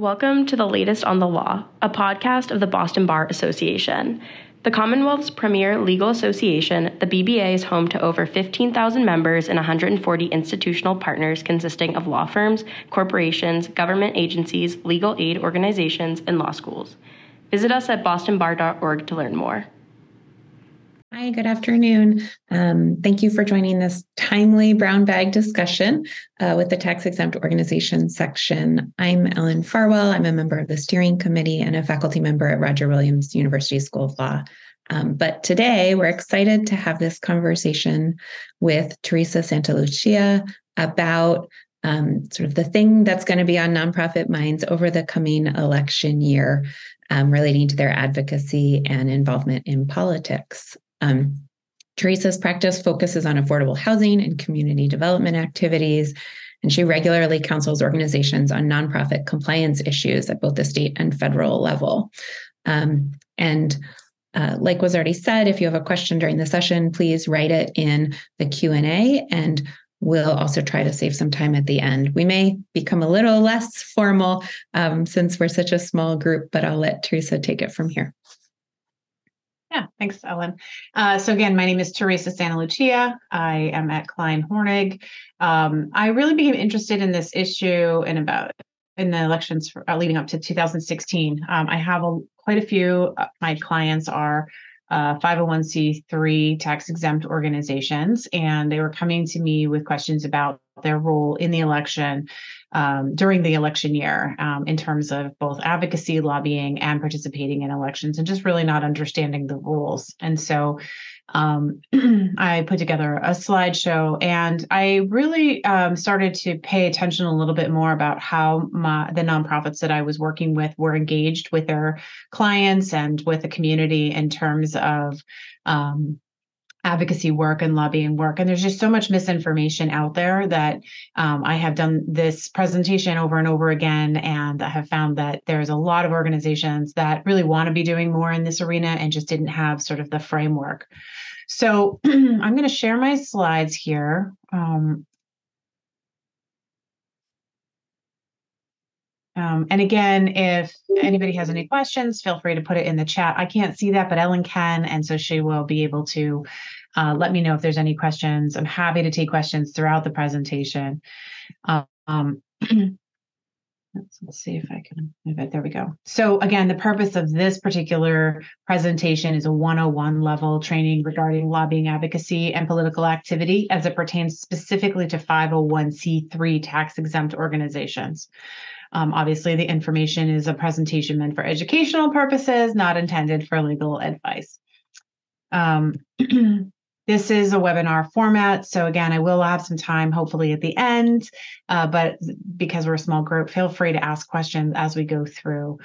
Welcome to the latest on the law, a podcast of the Boston Bar Association. The Commonwealth's premier legal association, the BBA is home to over 15,000 members and 140 institutional partners consisting of law firms, corporations, government agencies, legal aid organizations, and law schools. Visit us at bostonbar.org to learn more. Hi, good afternoon. Um, thank you for joining this timely brown bag discussion uh, with the tax exempt organization section. I'm Ellen Farwell. I'm a member of the steering committee and a faculty member at Roger Williams University School of Law. Um, but today we're excited to have this conversation with Teresa Santalucia about um, sort of the thing that's going to be on nonprofit minds over the coming election year um, relating to their advocacy and involvement in politics. Um, Teresa's practice focuses on affordable housing and community development activities, and she regularly counsels organizations on nonprofit compliance issues at both the state and federal level. Um, and uh, like was already said, if you have a question during the session, please write it in the Q&A and we'll also try to save some time at the end. We may become a little less formal um, since we're such a small group, but I'll let Teresa take it from here. Yeah, thanks, Ellen. Uh, so again, my name is Teresa Santalucia. I am at Klein Hornig. Um, I really became interested in this issue in about in the elections for, uh, leading up to 2016. Um, I have a, quite a few. Uh, my clients are uh, 501c3 tax exempt organizations, and they were coming to me with questions about their role in the election um, during the election year um, in terms of both advocacy, lobbying, and participating in elections, and just really not understanding the rules. And so um, I put together a slideshow and I really um, started to pay attention a little bit more about how my, the nonprofits that I was working with were engaged with their clients and with the community in terms of um, advocacy work and lobbying work. And there's just so much misinformation out there that um, I have done this presentation over and over again. And I have found that there's a lot of organizations that really want to be doing more in this arena and just didn't have sort of the framework. So I'm going to share my slides here. Um, Um, and again, if anybody has any questions, feel free to put it in the chat. I can't see that, but Ellen can. And so she will be able to uh, let me know if there's any questions. I'm happy to take questions throughout the presentation. Um, let's, let's see if I can move it. There we go. So again, the purpose of this particular presentation is a 101 level training regarding lobbying advocacy and political activity as it pertains specifically to 501c3 tax exempt organizations. Um, obviously, the information is a presentation meant for educational purposes, not intended for legal advice. Um, this is a webinar format. So again, I will have some time hopefully at the end, uh, but because we're a small group, feel free to ask questions as we go through.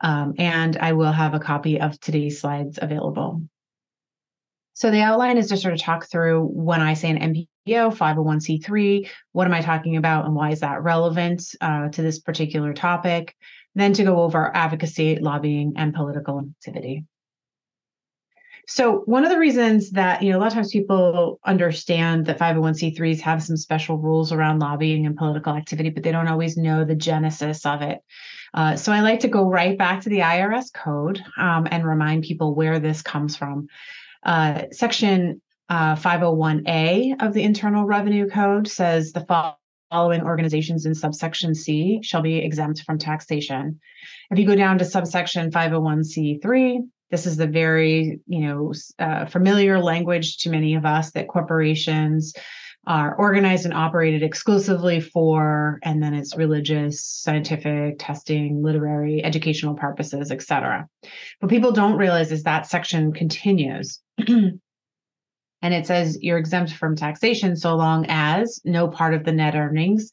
Um, and I will have a copy of today's slides available. So the outline is to sort of talk through when I say an NPO 501c3, what am I talking about and why is that relevant uh, to this particular topic? Then to go over advocacy, lobbying, and political activity. So one of the reasons that, you know, a lot of times people understand that 501c3s have some special rules around lobbying and political activity, but they don't always know the genesis of it. Uh, so I like to go right back to the IRS code um, and remind people where this comes from. Uh, section uh, 501A of the Internal Revenue Code says the following organizations in subsection C shall be exempt from taxation. If you go down to subsection 501c3, this is the very you know uh, familiar language to many of us that corporations are organized and operated exclusively for and then it's religious scientific testing literary educational purposes etc what people don't realize is that section continues and it says you're exempt from taxation so long as no part of the net earnings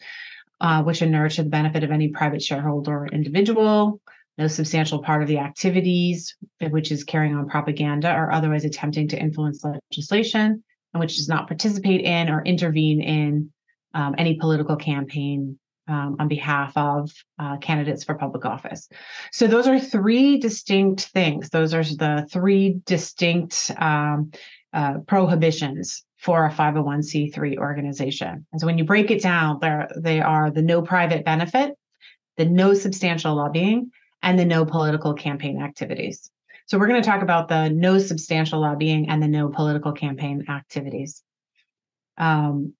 uh, which inure to the benefit of any private shareholder or individual no substantial part of the activities which is carrying on propaganda or otherwise attempting to influence legislation and which does not participate in or intervene in um, any political campaign um, on behalf of uh, candidates for public office. So those are three distinct things. Those are the three distinct um, uh, prohibitions for a 501c3 organization. And so when you break it down, there they are the no private benefit, the no substantial lobbying, and the no political campaign activities. So we're going to talk about the no substantial lobbying and the no political campaign activities. Um,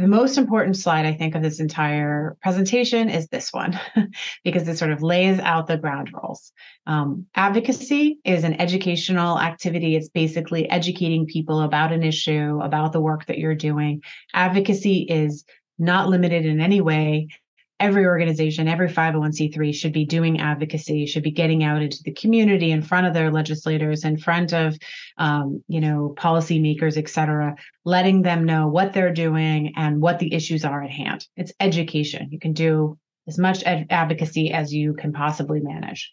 the most important slide, I think, of this entire presentation is this one, because it sort of lays out the ground rules. Um, advocacy is an educational activity. It's basically educating people about an issue, about the work that you're doing. Advocacy is not limited in any way every organization, every 501c3 should be doing advocacy, should be getting out into the community in front of their legislators, in front of, um, you know, policymakers, et cetera, letting them know what they're doing and what the issues are at hand. It's education. You can do as much ad- advocacy as you can possibly manage.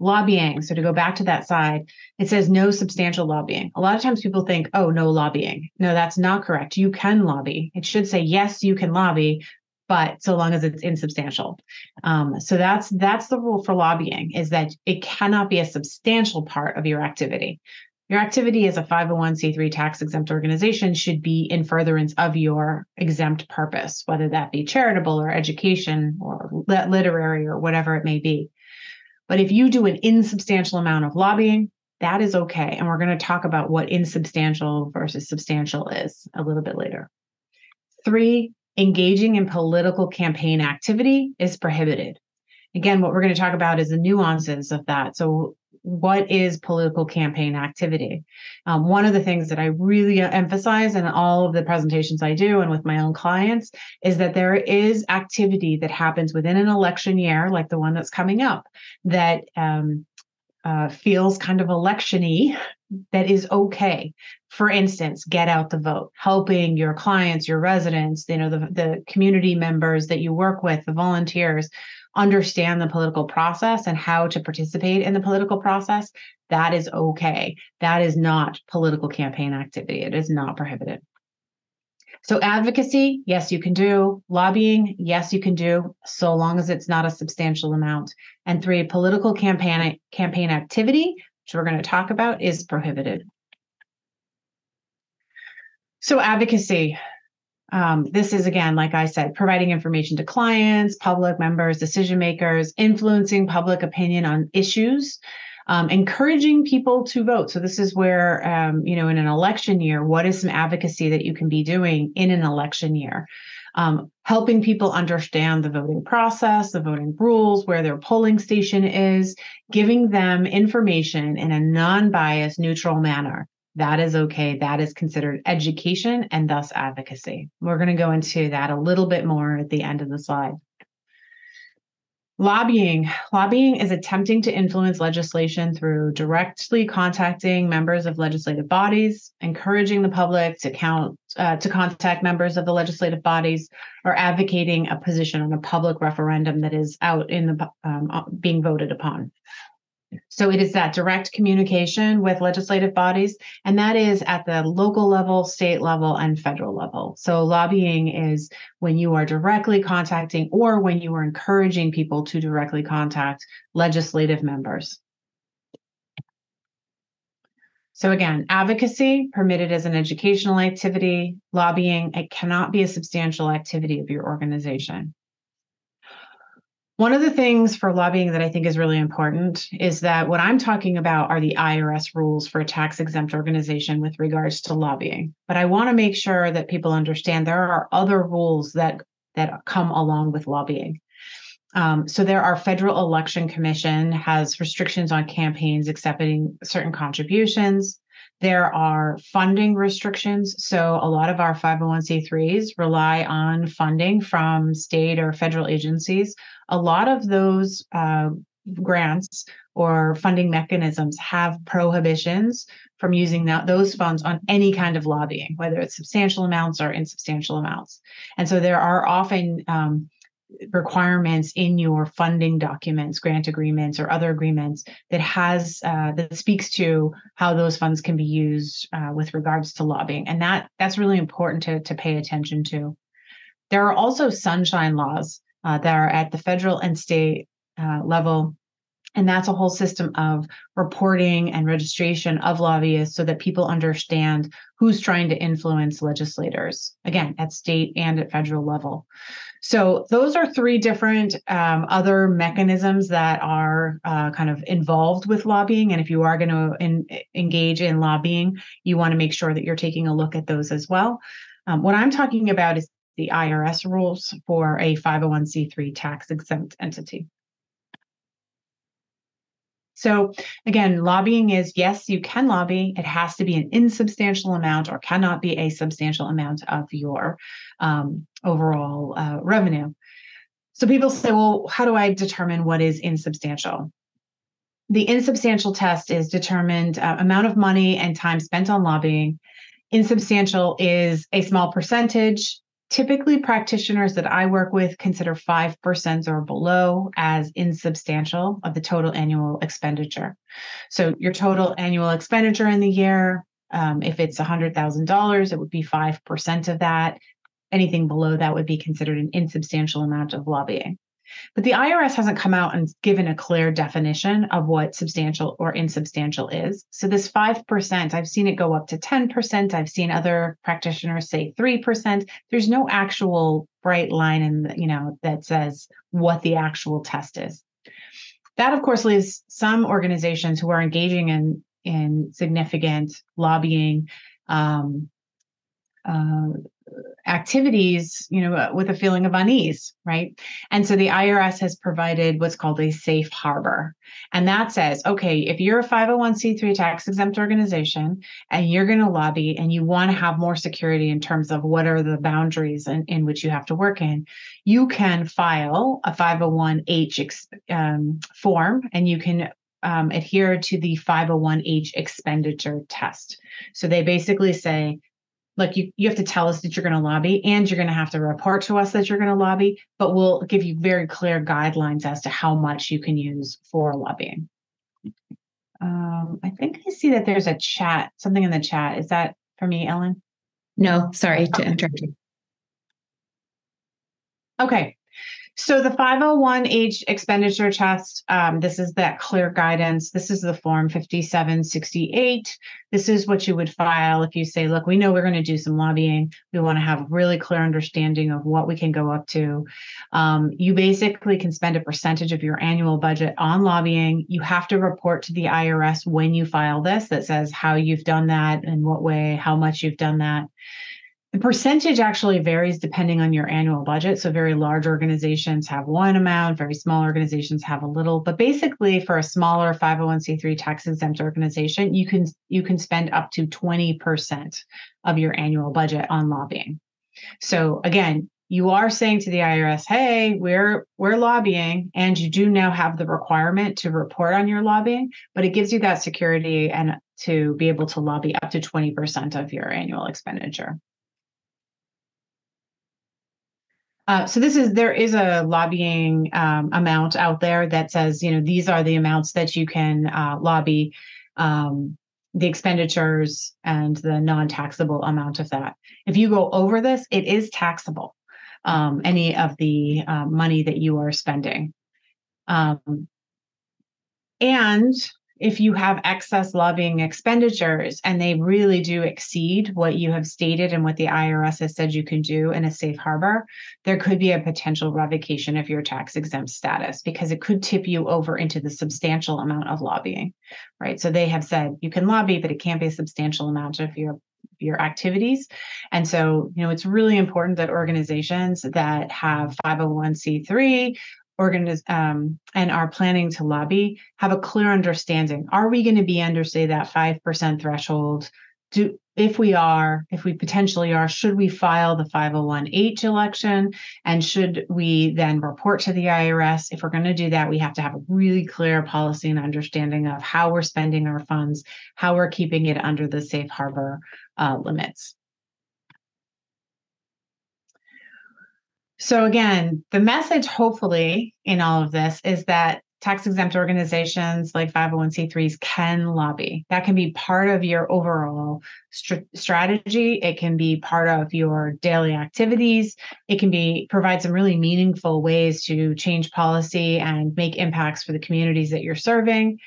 Lobbying. So to go back to that side, it says no substantial lobbying. A lot of times people think, oh, no lobbying. No, that's not correct. You can lobby. It should say, yes, you can lobby, but so long as it's insubstantial. Um, so that's that's the rule for lobbying is that it cannot be a substantial part of your activity. Your activity as a 501c3 tax exempt organization should be in furtherance of your exempt purpose, whether that be charitable or education or literary or whatever it may be. But if you do an insubstantial amount of lobbying, that is okay. And we're going to talk about what insubstantial versus substantial is a little bit later. Three, engaging in political campaign activity is prohibited. Again, what we're going to talk about is the nuances of that. So, what is political campaign activity? Um, one of the things that I really emphasize in all of the presentations I do and with my own clients is that there is activity that happens within an election year, like the one that's coming up, that um, uh, feels kind of electiony that is okay. For instance, get out the vote, helping your clients, your residents, you know, the, the community members that you work with, the volunteers, understand the political process and how to participate in the political process. That is okay. That is not political campaign activity. It is not prohibited. So advocacy, yes, you can do. Lobbying, yes, you can do, so long as it's not a substantial amount. And three, political campaign campaign activity, which we're going to talk about, is prohibited. So advocacy. Um, this is again, like I said, providing information to clients, public members, decision makers, influencing public opinion on issues um, encouraging people to vote. So this is where, um, you know, in an election year, what is some advocacy that you can be doing in an election year? Um, helping people understand the voting process, the voting rules, where their polling station is, giving them information in a non-biased, neutral manner. That is okay. That is considered education and thus advocacy. We're going to go into that a little bit more at the end of the slide. Lobbying. Lobbying is attempting to influence legislation through directly contacting members of legislative bodies, encouraging the public to count uh, to contact members of the legislative bodies, or advocating a position on a public referendum that is out in the um, uh, being voted upon. So it is that direct communication with legislative bodies, and that is at the local level, state level, and federal level. So lobbying is when you are directly contacting or when you are encouraging people to directly contact legislative members. So again, advocacy permitted as an educational activity, lobbying, it cannot be a substantial activity of your organization. One of the things for lobbying that I think is really important is that what I'm talking about are the IRS rules for a tax exempt organization with regards to lobbying. But I want to make sure that people understand there are other rules that that come along with lobbying. Um, so there are federal election commission has restrictions on campaigns accepting certain contributions. There are funding restrictions. So a lot of our 501c3s rely on funding from state or federal agencies a lot of those uh, grants or funding mechanisms have prohibitions from using that, those funds on any kind of lobbying, whether it's substantial amounts or insubstantial amounts. And so there are often um, requirements in your funding documents, grant agreements, or other agreements that has uh, that speaks to how those funds can be used uh, with regards to lobbying, and that that's really important to to pay attention to. There are also sunshine laws uh, that are at the federal and state uh, level And that's a whole system of reporting and registration of lobbyists so that people understand who's trying to influence legislators, again, at state and at federal level. So, those are three different um, other mechanisms that are uh, kind of involved with lobbying. And if you are going to engage in lobbying, you want to make sure that you're taking a look at those as well. Um, what I'm talking about is the IRS rules for a 501c3 tax exempt entity. So again, lobbying is yes, you can lobby. It has to be an insubstantial amount or cannot be a substantial amount of your um, overall uh, revenue. So people say, well, how do I determine what is insubstantial? The insubstantial test is determined uh, amount of money and time spent on lobbying. Insubstantial is a small percentage Typically, practitioners that I work with consider 5% or below as insubstantial of the total annual expenditure. So, your total annual expenditure in the year, um, if it's $100,000, it would be 5% of that. Anything below that would be considered an insubstantial amount of lobbying. But the IRS hasn't come out and given a clear definition of what substantial or insubstantial is. So this 5%, I've seen it go up to 10%. I've seen other practitioners say 3%. There's no actual bright line in you know that says what the actual test is. That of course leaves some organizations who are engaging in in significant lobbying um, uh, activities, you know, with a feeling of unease, right? And so the IRS has provided what's called a safe harbor. And that says, okay, if you're a 501c3 tax exempt organization and you're going to lobby and you want to have more security in terms of what are the boundaries in, in which you have to work in, you can file a 501h um, form and you can um, adhere to the 501h expenditure test. So they basically say look, you, you have to tell us that you're going to lobby and you're going to have to report to us that you're going to lobby, but we'll give you very clear guidelines as to how much you can use for lobbying. Um, I think I see that there's a chat, something in the chat. Is that for me, Ellen? No, sorry to interrupt you. Okay. So the 501H expenditure test, um, this is that clear guidance. This is the form 5768. This is what you would file if you say, look, we know we're going to do some lobbying. We want to have a really clear understanding of what we can go up to. Um, you basically can spend a percentage of your annual budget on lobbying. You have to report to the IRS when you file this that says how you've done that, in what way, how much you've done that. The percentage actually varies depending on your annual budget. So, very large organizations have one amount, very small organizations have a little. But basically, for a smaller 501c3 tax exempt organization, you can you can spend up to 20% of your annual budget on lobbying. So, again, you are saying to the IRS, "Hey, we're we're lobbying, and you do now have the requirement to report on your lobbying, but it gives you that security and to be able to lobby up to 20% of your annual expenditure." Uh, so this is there is a lobbying um, amount out there that says you know these are the amounts that you can uh, lobby um, the expenditures and the non-taxable amount of that. If you go over this it is taxable um, any of the uh, money that you are spending. Um, and if you have excess lobbying expenditures and they really do exceed what you have stated and what the IRS has said you can do in a safe harbor, there could be a potential revocation of your tax exempt status because it could tip you over into the substantial amount of lobbying, right? So they have said you can lobby, but it can't be a substantial amount of your your activities. And so, you know, it's really important that organizations that have 501c3 organiz- um, and are planning to lobby have a clear understanding. Are we going to be under, say, that 5% threshold? Do, if we are, if we potentially are, should we file the 501H election? And should we then report to the IRS? If we're going to do that, we have to have a really clear policy and understanding of how we're spending our funds, how we're keeping it under the safe harbor uh, limits. So, again, the message hopefully in all of this is that tax exempt organizations like 501c3s can lobby. That can be part of your overall st- strategy. It can be part of your daily activities. It can be provide some really meaningful ways to change policy and make impacts for the communities that you're serving.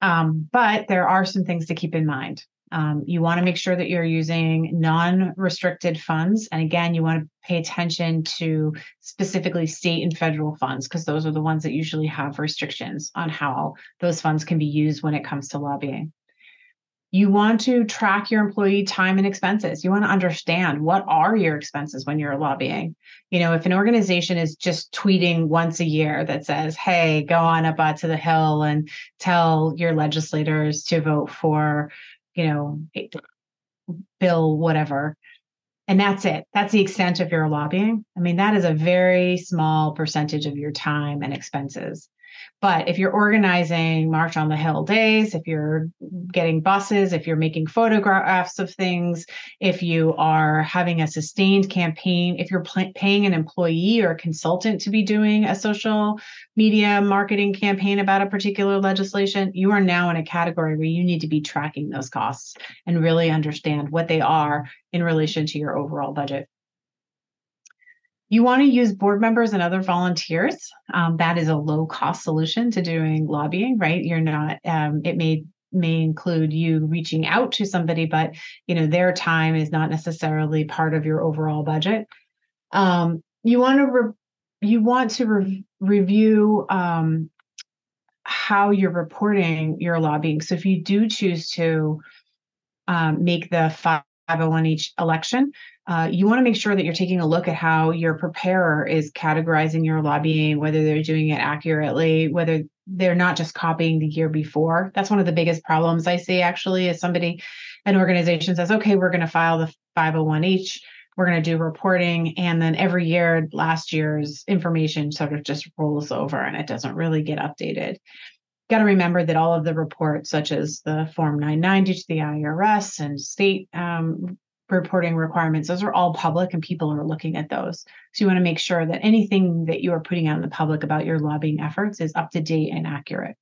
Um, but there are some things to keep in mind. Um, you want to make sure that you're using non restricted funds. And again, you want to pay attention to specifically state and federal funds, because those are the ones that usually have restrictions on how those funds can be used when it comes to lobbying. You want to track your employee time and expenses. You want to understand what are your expenses when you're lobbying. You know, if an organization is just tweeting once a year that says, hey, go on up to the Hill and tell your legislators to vote for you know, bill whatever. And that's it. That's the extent of your lobbying. I mean, that is a very small percentage of your time and expenses. But if you're organizing March on the Hill days, if you're getting buses, if you're making photographs of things, if you are having a sustained campaign, if you're pl- paying an employee or a consultant to be doing a social media marketing campaign about a particular legislation, you are now in a category where you need to be tracking those costs and really understand what they are in relation to your overall budget. You want to use board members and other volunteers. Um, that is a low cost solution to doing lobbying, right? You're not, um, it may may include you reaching out to somebody, but you know their time is not necessarily part of your overall budget. Um, you want to re- you want to re- review um, how you're reporting your lobbying. So if you do choose to um, make the 501H election, uh, you want to make sure that you're taking a look at how your preparer is categorizing your lobbying, whether they're doing it accurately, whether they're not just copying the year before. That's one of the biggest problems I see actually is somebody, an organization says, okay, we're going to file the 501H, we're going to do reporting. And then every year, last year's information sort of just rolls over and it doesn't really get updated got to remember that all of the reports, such as the Form 990 to the IRS and state um, reporting requirements, those are all public and people are looking at those. So you want to make sure that anything that you are putting out in the public about your lobbying efforts is up to date and accurate.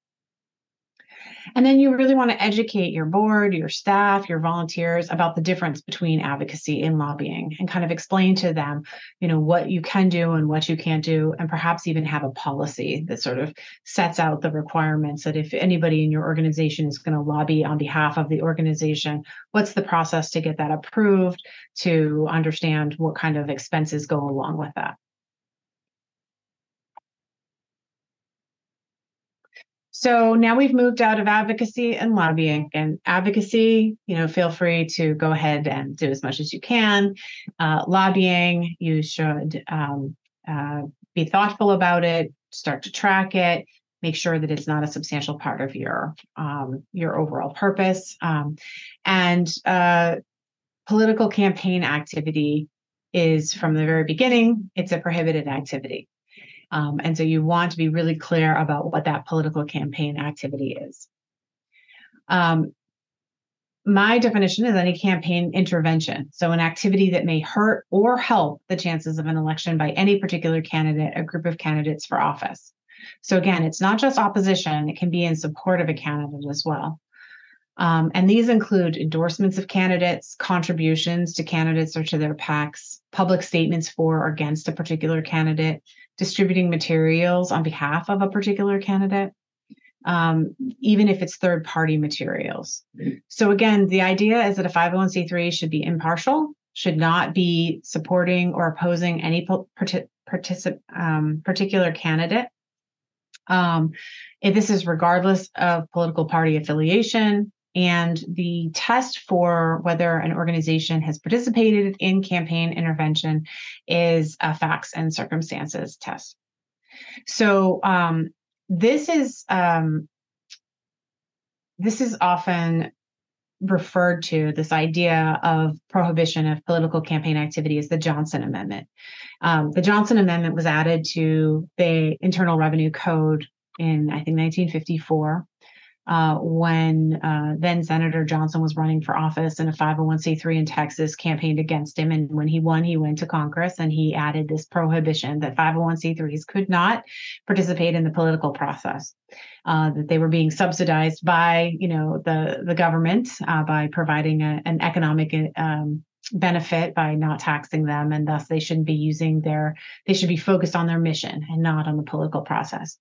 And then you really want to educate your board, your staff, your volunteers about the difference between advocacy and lobbying and kind of explain to them, you know, what you can do and what you can't do, and perhaps even have a policy that sort of sets out the requirements that if anybody in your organization is going to lobby on behalf of the organization, what's the process to get that approved, to understand what kind of expenses go along with that. So now we've moved out of advocacy and lobbying. And advocacy, you know, feel free to go ahead and do as much as you can. Uh, lobbying, you should um, uh, be thoughtful about it, start to track it, make sure that it's not a substantial part of your um, your overall purpose. Um, and uh, political campaign activity is from the very beginning, it's a prohibited activity. Um, and so you want to be really clear about what that political campaign activity is. Um, my definition is any campaign intervention. So, an activity that may hurt or help the chances of an election by any particular candidate, a group of candidates for office. So, again, it's not just opposition, it can be in support of a candidate as well. Um, and these include endorsements of candidates, contributions to candidates or to their PACs, public statements for or against a particular candidate, distributing materials on behalf of a particular candidate, um, even if it's third party materials. So, again, the idea is that a 501c3 should be impartial, should not be supporting or opposing any particip- um, particular candidate. Um, this is regardless of political party affiliation, and the test for whether an organization has participated in campaign intervention is a facts and circumstances test. So um, this is um, this is often referred to this idea of prohibition of political campaign activity as the Johnson Amendment. Um, the Johnson Amendment was added to the Internal Revenue Code in I think 1954. Uh, when uh, then Senator Johnson was running for office and a 501c3 in Texas campaigned against him. And when he won, he went to Congress and he added this prohibition that 501c3s could not participate in the political process, uh, that they were being subsidized by, you know, the the government uh, by providing a, an economic um, benefit by not taxing them and thus they shouldn't be using their they should be focused on their mission and not on the political process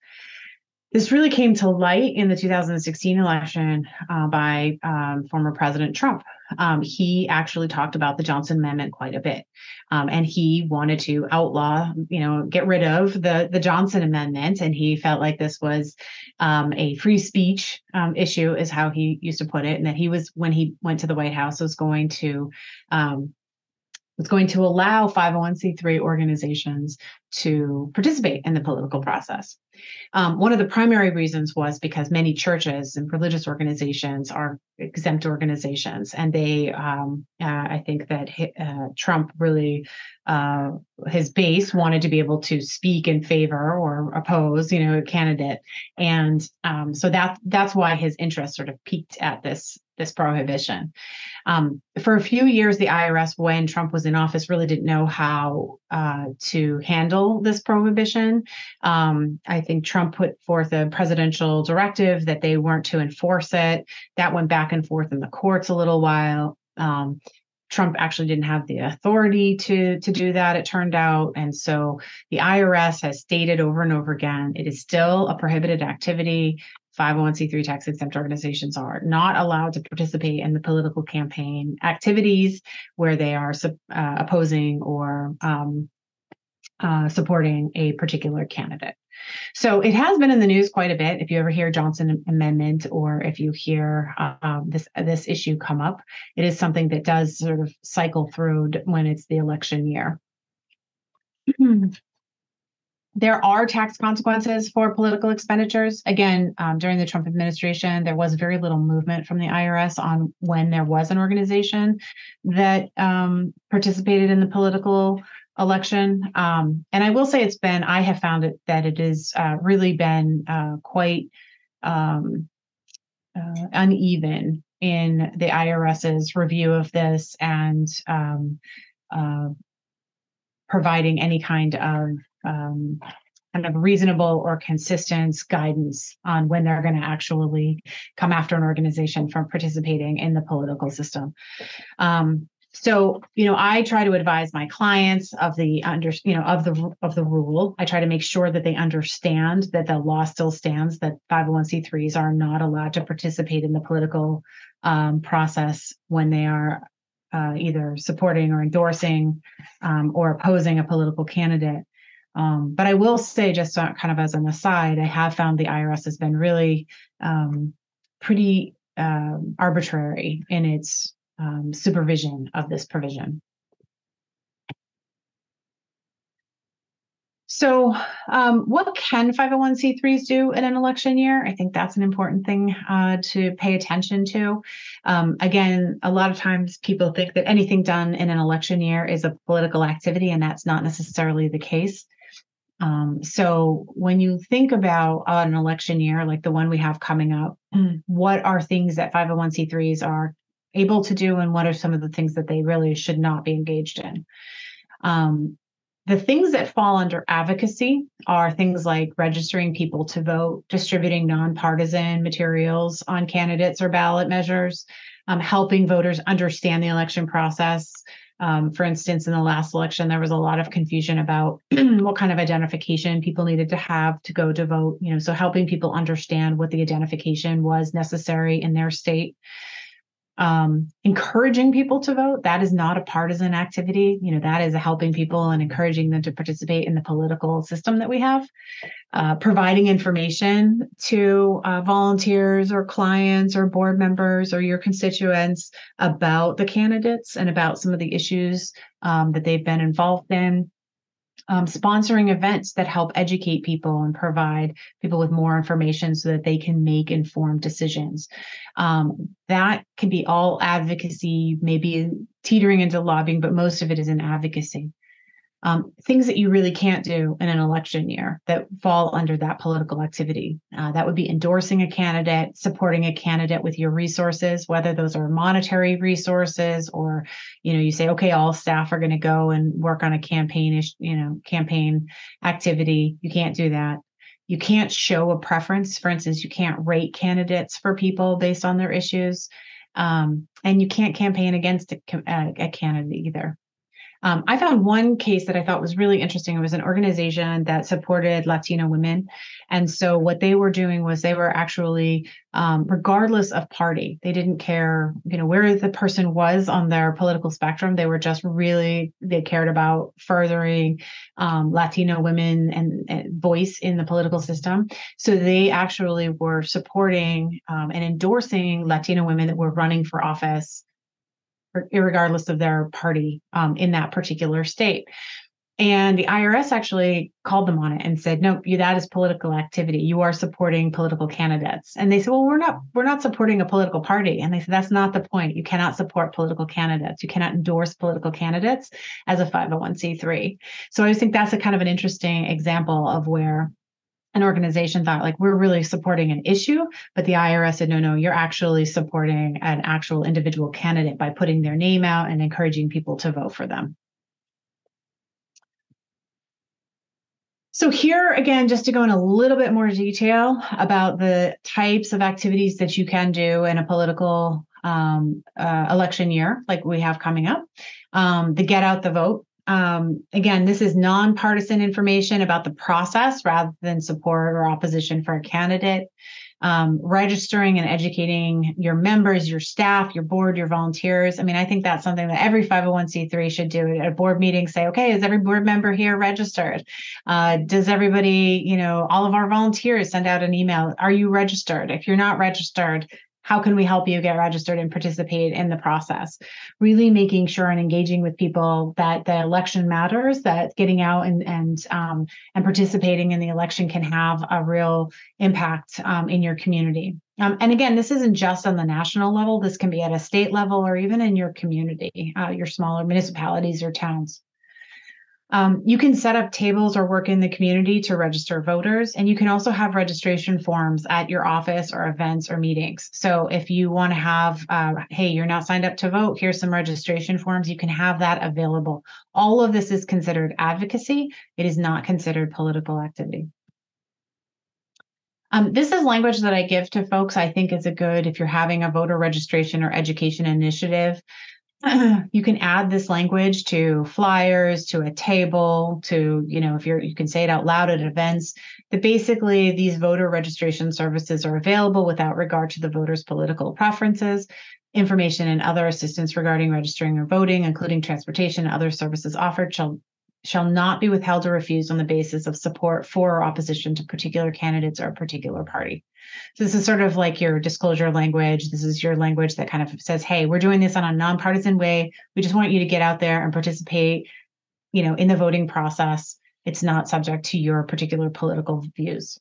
this really came to light in the 2016 election uh, by um, former President Trump. Um, he actually talked about the Johnson Amendment quite a bit, um, and he wanted to outlaw, you know, get rid of the the Johnson Amendment, and he felt like this was um, a free speech um, issue, is how he used to put it, and that he was when he went to the White House was going to um, was going to allow 501c3 organizations to participate in the political process. Um, one of the primary reasons was because many churches and religious organizations are exempt organizations, and they, um, uh, I think that uh, Trump really, uh, his base wanted to be able to speak in favor or oppose, you know, a candidate, and um, so that that's why his interest sort of piqued at this this prohibition. Um, for a few years, the IRS, when Trump was in office, really didn't know how uh, to handle this prohibition. Um, I think Trump put forth a presidential directive that they weren't to enforce it. That went back and forth in the courts a little while. Um, Trump actually didn't have the authority to to do that. It turned out, and so the IRS has stated over and over again it is still a prohibited activity. 501c3 tax exempt organizations are not allowed to participate in the political campaign activities where they are uh, opposing or um, uh, supporting a particular candidate. So it has been in the news quite a bit. If you ever hear Johnson Amendment or if you hear uh, this this issue come up, it is something that does sort of cycle through when it's the election year. there are tax consequences for political expenditures. Again, um, during the Trump administration, there was very little movement from the IRS on when there was an organization that um, participated in the political election. Um, and I will say it's been, I have found it that it has uh, really been uh, quite um, uh, uneven in the IRS's review of this and um, uh, providing any kind of um, kind of reasonable or consistent guidance on when they're going to actually come after an organization from participating in the political system. Um, so you know i try to advise my clients of the under you know of the of the rule i try to make sure that they understand that the law still stands that 501c3s are not allowed to participate in the political um, process when they are uh, either supporting or endorsing um, or opposing a political candidate um, but i will say just kind of as an aside i have found the irs has been really um, pretty um, arbitrary in its um, supervision of this provision. So, um, what can 501c3s do in an election year? I think that's an important thing uh, to pay attention to. Um, again, a lot of times people think that anything done in an election year is a political activity, and that's not necessarily the case. Um, so, when you think about uh, an election year like the one we have coming up, what are things that 501c3s are able to do and what are some of the things that they really should not be engaged in. Um, the things that fall under advocacy are things like registering people to vote, distributing nonpartisan materials on candidates or ballot measures, um, helping voters understand the election process. Um, for instance, in the last election, there was a lot of confusion about what kind of identification people needed to have to go to vote. You know, so helping people understand what the identification was necessary in their state um, encouraging people to vote. That is not a partisan activity. You know that is helping people and encouraging them to participate in the political system that we have uh, providing information to uh, volunteers or clients or board members or your constituents about the candidates and about some of the issues um, that they've been involved in um, sponsoring events that help educate people and provide people with more information so that they can make informed decisions. Um, that can be all advocacy, maybe teetering into lobbying, but most of it is in advocacy. Um, things that you really can't do in an election year that fall under that political activity. Uh, that would be endorsing a candidate, supporting a candidate with your resources, whether those are monetary resources or, you know, you say, okay, all staff are going to go and work on a campaign, you know, campaign activity. You can't do that. You can't show a preference. For instance, you can't rate candidates for people based on their issues. Um, and you can't campaign against a, a candidate either. Um, I found one case that I thought was really interesting. It was an organization that supported Latino women. And so what they were doing was they were actually, um, regardless of party, they didn't care, you know, where the person was on their political spectrum. They were just really, they cared about furthering um, Latino women and, and, voice in the political system. So they actually were supporting um, and endorsing Latino women that were running for office regardless of their party um, in that particular state. And the IRS actually called them on it and said, "No, that is political activity. You are supporting political candidates." And they said, "Well, we're not. We're not supporting a political party." And they said, "That's not the point. You cannot support political candidates. You cannot endorse political candidates as a 501c3." So I just think that's a kind of an interesting example of where an organization thought like we're really supporting an issue but the irs said no no you're actually supporting an actual individual candidate by putting their name out and encouraging people to vote for them. So here again just to go in a little bit more detail about the types of activities that you can do in a political um, uh, election year like we have coming up. Um, the get out the vote um, again, this is nonpartisan information about the process rather than support or opposition for a candidate. Um, registering and educating your members, your staff, your board, your volunteers. I mean, I think that's something that every 501c3 should do at a board meeting. Say, okay, is every board member here registered? Uh, does everybody, you know, all of our volunteers send out an email? Are you registered? If you're not registered, how can we help you get registered and participate in the process? Really making sure and engaging with people that the election matters that getting out and and um, and participating in the election can have a real impact um, in your community. Um, and again this isn't just on the national level. This can be at a state level or even in your community uh, your smaller municipalities or towns um, you can set up tables or work in the community to register voters, and you can also have registration forms at your office or events or meetings. So if you want to have, uh, hey, you're not signed up to vote, here's some registration forms, you can have that available. All of this is considered advocacy, it is not considered political activity. Um, this is language that I give to folks. I think is a good if you're having a voter registration or education initiative. you can add this language to flyers to a table to you know if you're you can say it out loud at events that basically these voter registration services are available without regard to the voter's political preferences information and other assistance regarding registering or voting including transportation and other services offered shall shall not be withheld or refused on the basis of support for or opposition to particular candidates or a particular party. So this is sort of like your disclosure language. This is your language that kind of says, "Hey, we're doing this on a nonpartisan way. We just want you to get out there and participate, you know, in the voting process. It's not subject to your particular political views."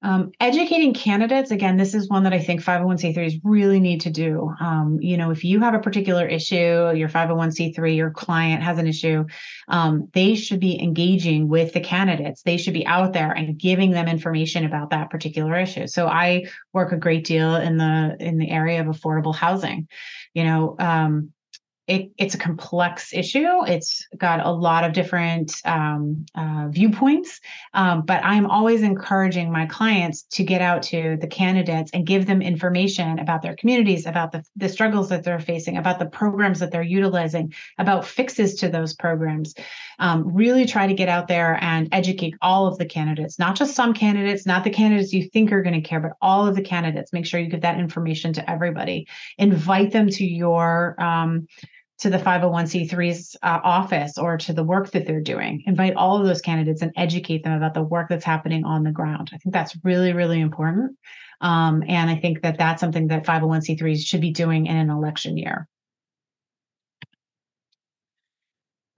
Um, educating candidates, again, this is one that I think 501c3s really need to do. Um, you know, if you have a particular issue, your 501c3, your client has an issue, um, they should be engaging with the candidates. They should be out there and giving them information about that particular issue. So I work a great deal in the in the area of affordable housing. You know, um, it, it's a complex issue. It's got a lot of different um, uh, viewpoints, um, but I'm always encouraging my clients to get out to the candidates and give them information about their communities, about the, the struggles that they're facing, about the programs that they're utilizing, about fixes to those programs. Um, really try to get out there and educate all of the candidates, not just some candidates, not the candidates you think are going to care, but all of the candidates. Make sure you give that information to everybody. Invite them to your um, to the 501c3's uh, office or to the work that they're doing. Invite all of those candidates and educate them about the work that's happening on the ground. I think that's really, really important. Um, and I think that that's something that 501c3s should be doing in an election year.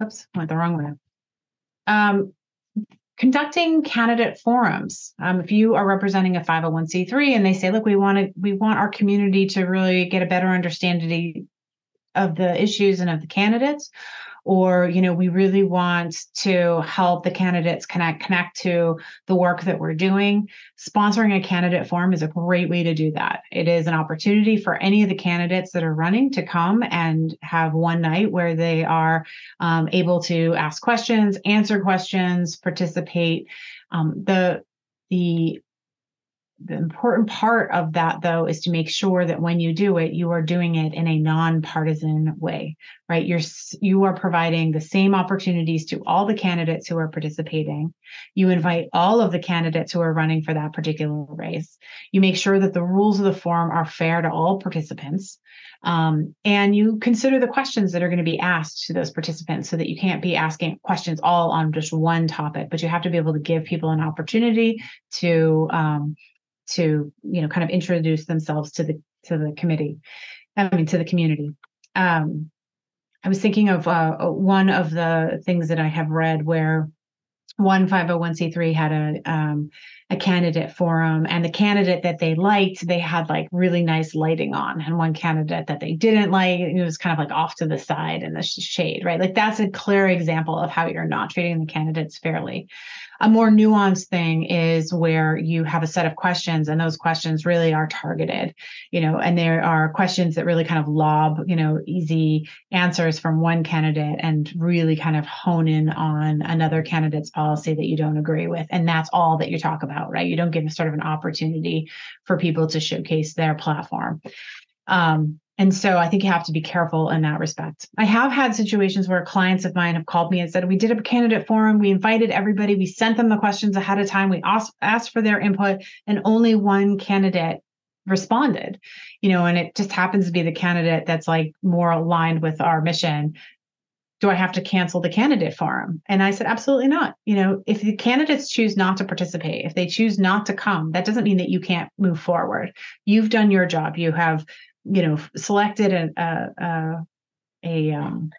Oops, went the wrong way. Um, conducting candidate forums. Um, if you are representing a 501c3 and they say, look, we want to, we want our community to really get a better understanding of the issues and of the candidates or you know we really want to help the candidates connect connect to the work that we're doing. Sponsoring a candidate forum is a great way to do that. It is an opportunity for any of the candidates that are running to come and have one night where they are um, able to ask questions answer questions participate. Um, the the the important part of that though is to make sure that when you do it you are doing it in a nonpartisan way right? You're you are providing the same opportunities to all the candidates who are participating. You invite all of the candidates who are running for that particular race. You make sure that the rules of the forum are fair to all participants um, and you consider the questions that are going to be asked to those participants so that you can't be asking questions all on just one topic but you have to be able to give people an opportunity to um, to you know kind of introduce themselves to the to the committee i mean to the community. Um, i was thinking of uh, one of the things that i have read where one 501c3 had a um, a candidate forum and the candidate that they liked they had like really nice lighting on and one candidate that they didn't like it was kind of like off to the side in the shade right like that's a clear example of how you're not treating the candidates fairly a more nuanced thing is where you have a set of questions and those questions really are targeted, you know, and there are questions that really kind of lob, you know, easy answers from one candidate and really kind of hone in on another candidate's policy that you don't agree with. And that's all that you talk about, right? You don't give sort of an opportunity for people to showcase their platform. Um, and so I think you have to be careful in that respect. I have had situations where clients of mine have called me and said, We did a candidate forum, we invited everybody, we sent them the questions ahead of time, we asked for their input, and only one candidate responded. You know, and it just happens to be the candidate that's like more aligned with our mission. Do I have to cancel the candidate forum? And I said, absolutely not. You know, if the candidates choose not to participate, if they choose not to come, that doesn't mean that you can't move forward. You've done your job. You have you know selected a a, a, um,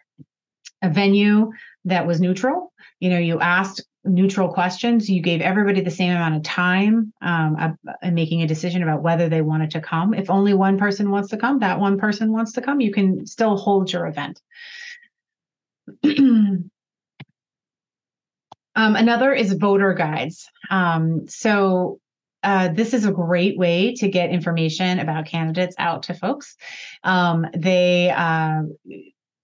a venue that was neutral you know you asked neutral questions you gave everybody the same amount of time um, in making a decision about whether they wanted to come if only one person wants to come that one person wants to come you can still hold your event um, another is voter guides um, so uh, this is a great way to get information about candidates out to folks. Um, they, uh,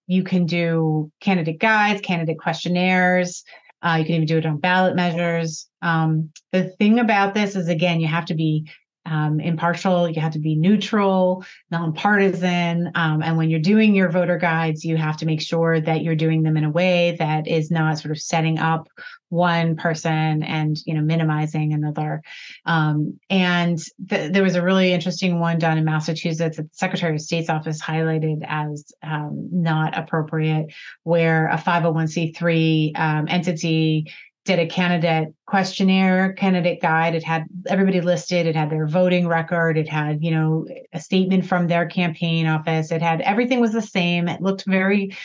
you can do candidate guides, candidate questionnaires. Uh, you can even do it on ballot measures. Um, the thing about this is, again, you have to be um, impartial, you have to be neutral, nonpartisan. Um, and when you're doing your voter guides, you have to make sure that you're doing them in a way that is not sort of setting up one person and you know minimizing another um, and th- there was a really interesting one done in massachusetts that the secretary of state's office highlighted as um, not appropriate where a 501c3 um, entity did a candidate questionnaire candidate guide. It had everybody listed. It had their voting record. It had you know a statement from their campaign office. It had everything was the same. It looked very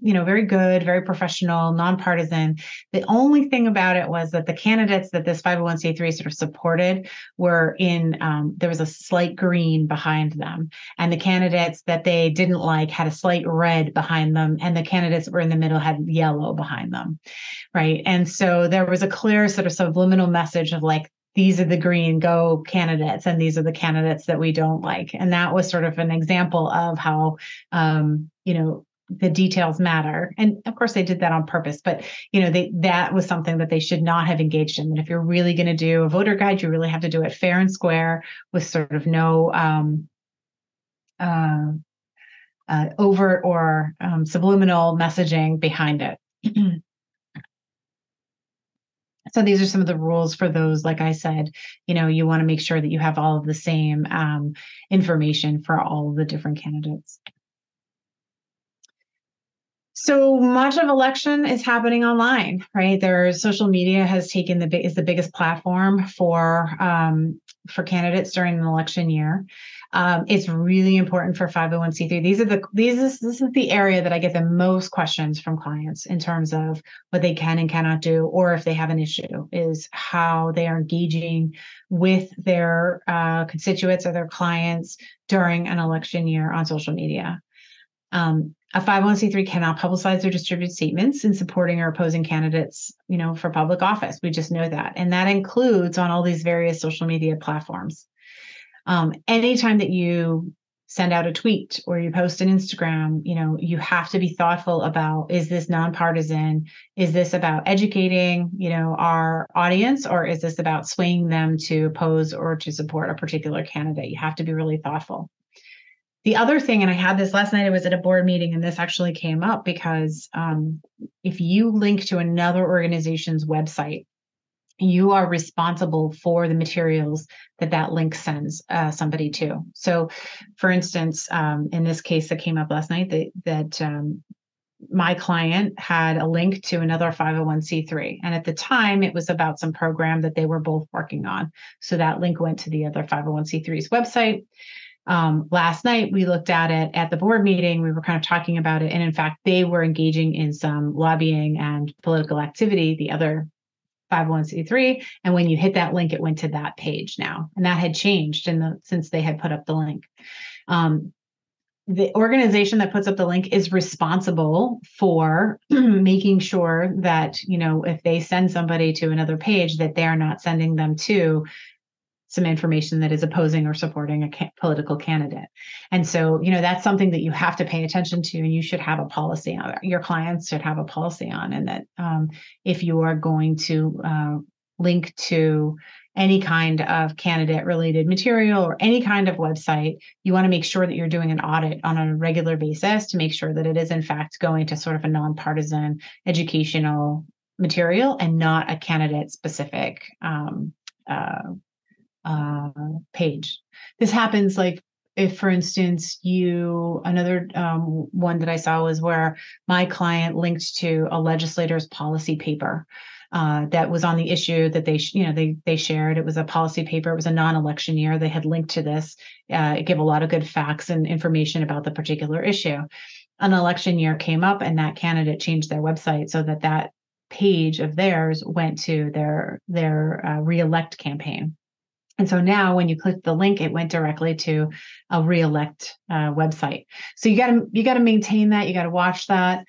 you know very good very professional nonpartisan. The only thing about it was that the candidates that this 501c3 sort of supported were in um, there was a slight green behind them. And the candidates that they didn't like had a slight red behind them. And the candidates that were in the middle had yellow behind them. Right? And so there was a clear sort of subliminal message of like these are the green go candidates and these are the candidates that we don't like. And that was sort of an example of how um, you know the details matter. And of course they did that on purpose but you know they that was something that they should not have engaged in. And if you're really going to do a voter guide you really have to do it fair and square with sort of no um, uh, uh, overt or um, subliminal messaging behind it so these are some of the rules for those like i said you know you want to make sure that you have all of the same um, information for all of the different candidates. So much of election is happening online right? There's social media has taken the is the biggest platform for um, for candidates during an election year um, it's really important for 501c3. These are the these is this is the area that I get the most questions from clients in terms of what they can and cannot do, or if they have an issue, is how they are engaging with their uh, constituents or their clients during an election year on social media. Um, a 501c3 cannot publicize or distribute statements in supporting or opposing candidates, you know, for public office. We just know that. And that includes on all these various social media platforms. Um, anytime that you send out a tweet or you post an Instagram, you know, you have to be thoughtful about is this nonpartisan? Is this about educating, you know, our audience or is this about swaying them to oppose or to support a particular candidate? You have to be really thoughtful. The other thing, and I had this last night, I was at a board meeting and this actually came up because um, if you link to another organization's website, you are responsible for the materials that that link sends uh, somebody to. So, for instance, um, in this case that came up last night, that, that um, my client had a link to another 501c3. And at the time, it was about some program that they were both working on. So that link went to the other 501c3's website. Um, last night we looked at it at the board meeting. We were kind of talking about it. And in fact, they were engaging in some lobbying and political activity, the other 501c3. And when you hit that link, it went to that page now. And that had changed in the since they had put up the link. Um, the organization that puts up the link is responsible for making sure that you know if they send somebody to another page that they're not sending them to some information that is opposing or supporting a ca- political candidate. And so, you know, that's something that you have to pay attention to, and you should have a policy on. Your clients should have a policy on, and that um, if you are going to uh, link to any kind of candidate related material or any kind of website, you want to make sure that you're doing an audit on a regular basis to make sure that it is, in fact, going to sort of a nonpartisan educational material and not a candidate specific um, page. This happens like if, for instance, you another um, one that I saw was where my client linked to a legislator's policy paper. Uh, that was on the issue that they, you know, they they shared. It was a policy paper. It was a non-election year. They had linked to this. Uh, it gave a lot of good facts and information about the particular issue. An election year came up, and that candidate changed their website so that that page of theirs went to their their uh, reelect campaign. And so now when you click the link, it went directly to a reelect uh, website. So you got to you got to maintain that. You got to watch that.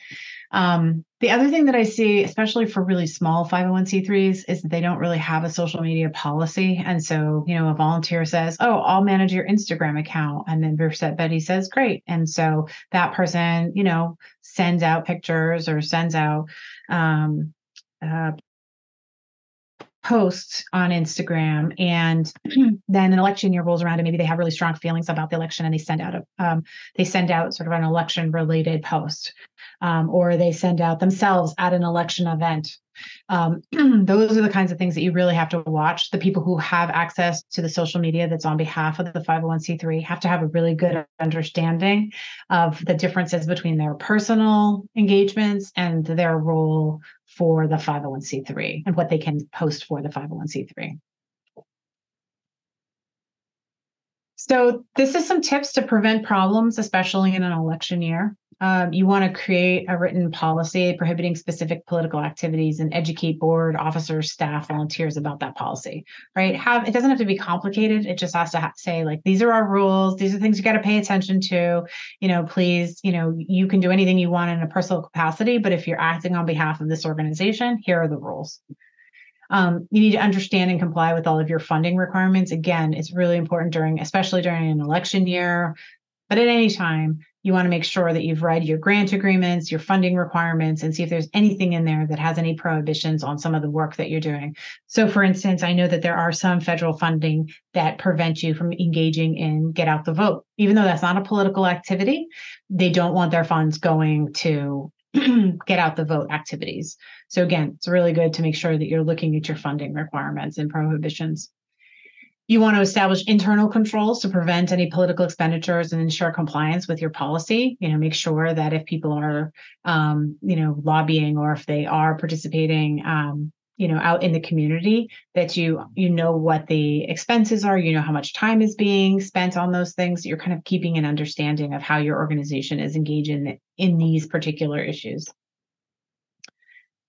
Um, the other thing that I see, especially for really small 501c3s, is that they don't really have a social media policy. And so, you know, a volunteer says, Oh, I'll manage your Instagram account. And then Brissette Betty says, Great. And so that person, you know, sends out pictures or sends out um, uh, posts on Instagram and then an election year rolls around and maybe they have really strong feelings about the election and they send out a um, they send out sort of an election related post um, or they send out themselves at an election event um, those are the kinds of things that you really have to watch the people who have access to the social media that's on behalf of the 501c3 have to have a really good understanding of the differences between their personal engagements and their role for the 501c3 and what they can post for the 501c3. So, this is some tips to prevent problems, especially in an election year. Um, you want to create a written policy prohibiting specific political activities and educate board officers, staff, volunteers about that policy. Right? Have it doesn't have to be complicated. It just has to ha- say like these are our rules. These are things you got to pay attention to. You know, please. You know, you can do anything you want in a personal capacity, but if you're acting on behalf of this organization, here are the rules. Um, you need to understand and comply with all of your funding requirements. Again, it's really important during, especially during an election year, but at any time, you want to make sure that you've read your grant agreements, your funding requirements, and see if there's anything in there that has any prohibitions on some of the work that you're doing. So, for instance, I know that there are some federal funding that prevent you from engaging in get out the vote. Even though that's not a political activity, they don't want their funds going to get out the vote activities. So, again, it's really good to make sure that you're looking at your funding requirements and prohibitions. You want to establish internal controls to prevent any political expenditures and ensure compliance with your policy. You know, make sure that if people are, um, you know, lobbying or if they are participating, um, you know, out in the community, that you you know what the expenses are. You know how much time is being spent on those things. You're kind of keeping an understanding of how your organization is engaging in these particular issues.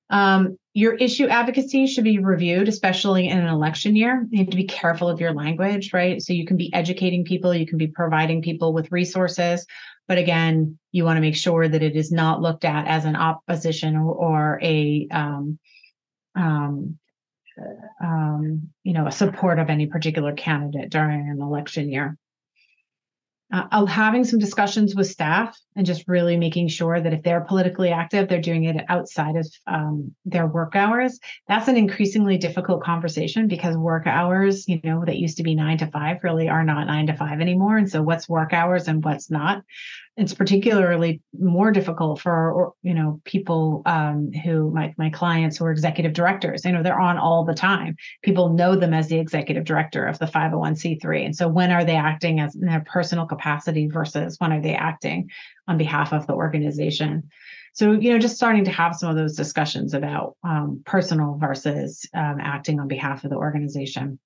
Um, your issue advocacy should be reviewed, especially in an election year. You have to be careful of your language, right? So you can be educating people, you can be providing people with resources, but again, you want to make sure that it is not looked at as an opposition or, or a um, um, um, you know, a support of any particular candidate during an election year uh, having some discussions with staff and just really making sure that if they're politically active, they're doing it outside of um, their work hours. That's an increasingly difficult conversation because work hours, you know, that used to be nine to five really are not nine to five anymore. And so, what's work hours and what's not? It's particularly more difficult for you know people um, who my my clients who are executive directors. You know, they're on all the time. People know them as the executive director of the 501c3, and so when are they acting as in their personal capacity versus when are they acting on behalf of the organization? So you know, just starting to have some of those discussions about um, personal versus um, acting on behalf of the organization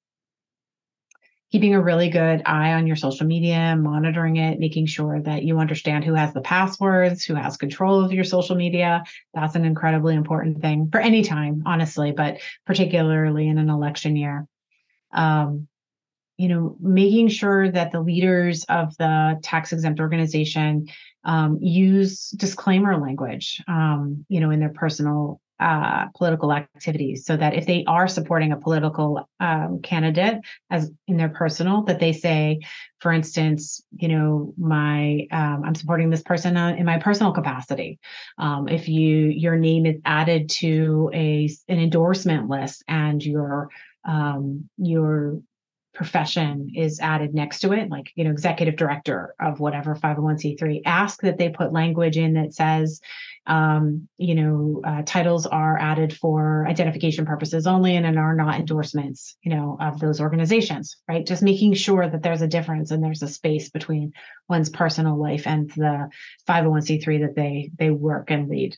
keeping a really good eye on your social media, monitoring it, making sure that you understand who has the passwords, who has control of your social media. That's an incredibly important thing for any time, honestly, but particularly in an election year. Um, you know, making sure that the leaders of the tax exempt organization um, use disclaimer language, um, you know, in their personal uh, political activities so that if they are supporting a political um, candidate as in their personal that they say for instance you know my um, i'm supporting this person uh, in my personal capacity. Um, if you your name is added to a an endorsement list and your um, your profession is added next to it, like, you know, executive director of whatever 501c3, ask that they put language in that says, um, you know, uh, titles are added for identification purposes only and, and are not endorsements, you know, of those organizations, right? Just making sure that there's a difference and there's a space between one's personal life and the 501c3 that they they work and lead.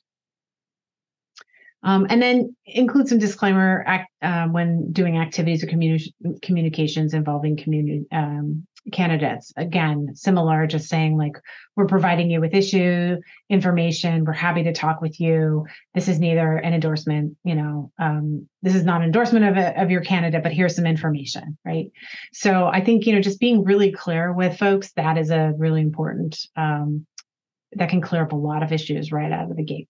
Um, and then include some disclaimer act, uh, when doing activities or communi- communications involving community um, candidates. Again, similar, just saying like we're providing you with issue information. We're happy to talk with you. This is neither an endorsement, you know, um, this is not an endorsement of a, of your candidate, but here's some information, right? So I think you know just being really clear with folks that is a really important. Um, that can clear up a lot of issues right out of the gate.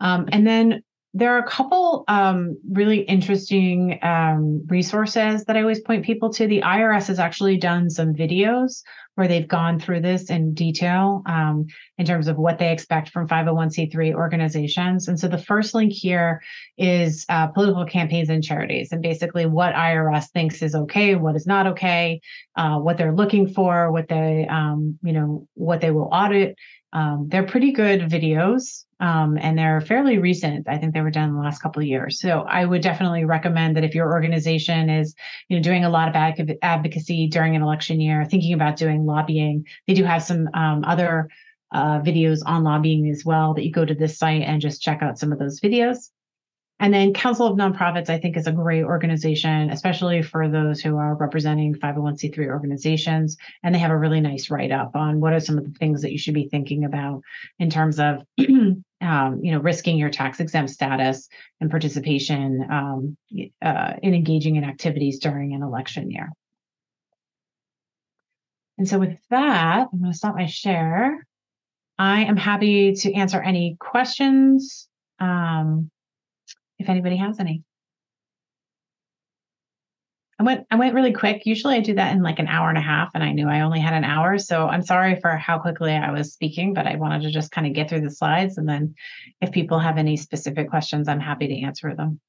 Um, and then there are a couple um, really interesting um, resources that I always point people to. The IRS has actually done some videos where they've gone through this in detail um, in terms of what they expect from 501c3 organizations. And so the first link here is uh, political campaigns and charities, and basically what IRS thinks is okay, what is not okay, uh, what they're looking for, what they, um, you know, what they will audit. Um, they're pretty good videos um, and they're fairly recent. I think they were done in the last couple of years. So I would definitely recommend that if your organization is, you know, doing a lot of advocacy during an election year, thinking about doing lobbying, they do have some um, other uh, videos on lobbying as well that you go to this site and just check out some of those videos. And then Council of Nonprofits, I think, is a great organization, especially for those who are representing 501c3 organizations. And they have a really nice write up on what are some of the things that you should be thinking about in terms of, um, you know, risking your tax exempt status and participation um, uh, in engaging in activities during an election year. And so, with that, I'm going to stop my share. I am happy to answer any questions. Um, if anybody has any. I went I went really quick. Usually I do that in like an hour and a half and I knew I only had an hour, so I'm sorry for how quickly I was speaking, but I wanted to just kind of get through the slides and then if people have any specific questions, I'm happy to answer them.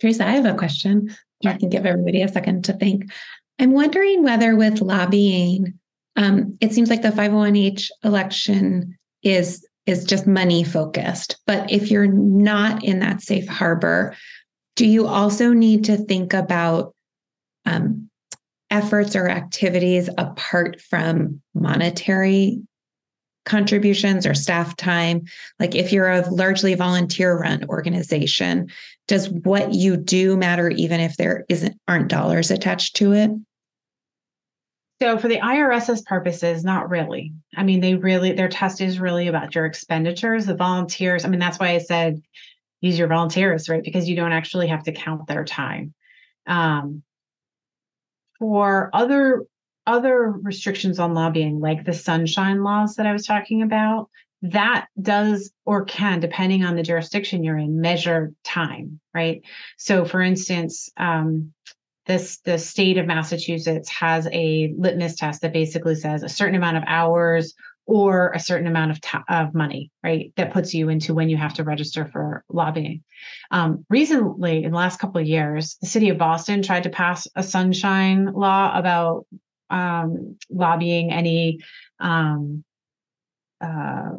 Teresa, I have a question. Sure. I can give everybody a second to think. I'm wondering whether with lobbying, um, it seems like the 501h election is is just money focused. But if you're not in that safe harbor, do you also need to think about um, efforts or activities apart from monetary contributions or staff time? Like if you're a largely volunteer run organization, does what you do matter even if there isn't aren't dollars attached to it? So for the IRS's purposes, not really. I mean, they really their test is really about your expenditures. The volunteers, I mean, that's why I said use your volunteers, right? Because you don't actually have to count their time. Um, for other other restrictions on lobbying, like the sunshine laws that I was talking about, that does or can, depending on the jurisdiction you're in, measure time, right? So, for instance, um, this the state of Massachusetts has a litmus test that basically says a certain amount of hours or a certain amount of, t- of money, right? That puts you into when you have to register for lobbying. Um, recently, in the last couple of years, the city of Boston tried to pass a sunshine law about um, lobbying any um, uh,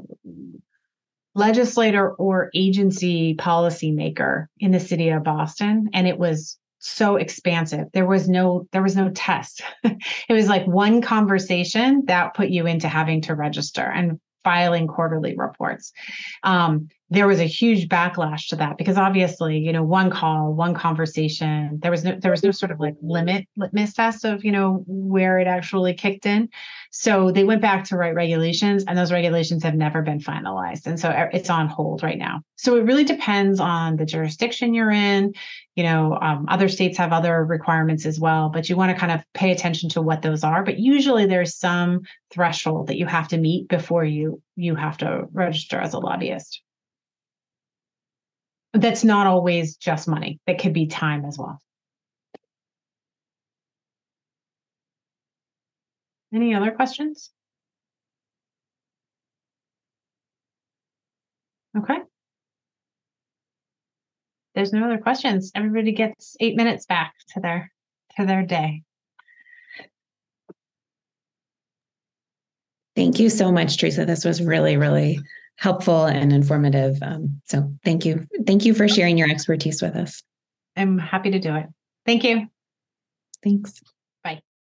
legislator or agency policymaker in the city of Boston, and it was so expansive. There was no there was no test. It was like one conversation that put you into having to register and filing quarterly reports. Um, there was a huge backlash to that because obviously you know one call one conversation there was no there was no sort of like limit litmus test of you know where it actually kicked in. So they went back to write regulations and those regulations have never been finalized. And so it's on hold right now. So it really depends on the jurisdiction you're in. You know um, other states have other requirements as well but you want to kind of pay attention to what those are. But usually there's some threshold that you have to meet before you you have to register as a lobbyist that's not always just money. That could be time as well. Any other questions? Okay. There's no other questions. Everybody gets eight minutes back to their to their day. Thank you so much, Teresa. This was really, really helpful and informative. Um, so thank you. Thank you for sharing your expertise with us. I'm happy to do it. Thank you. Thanks.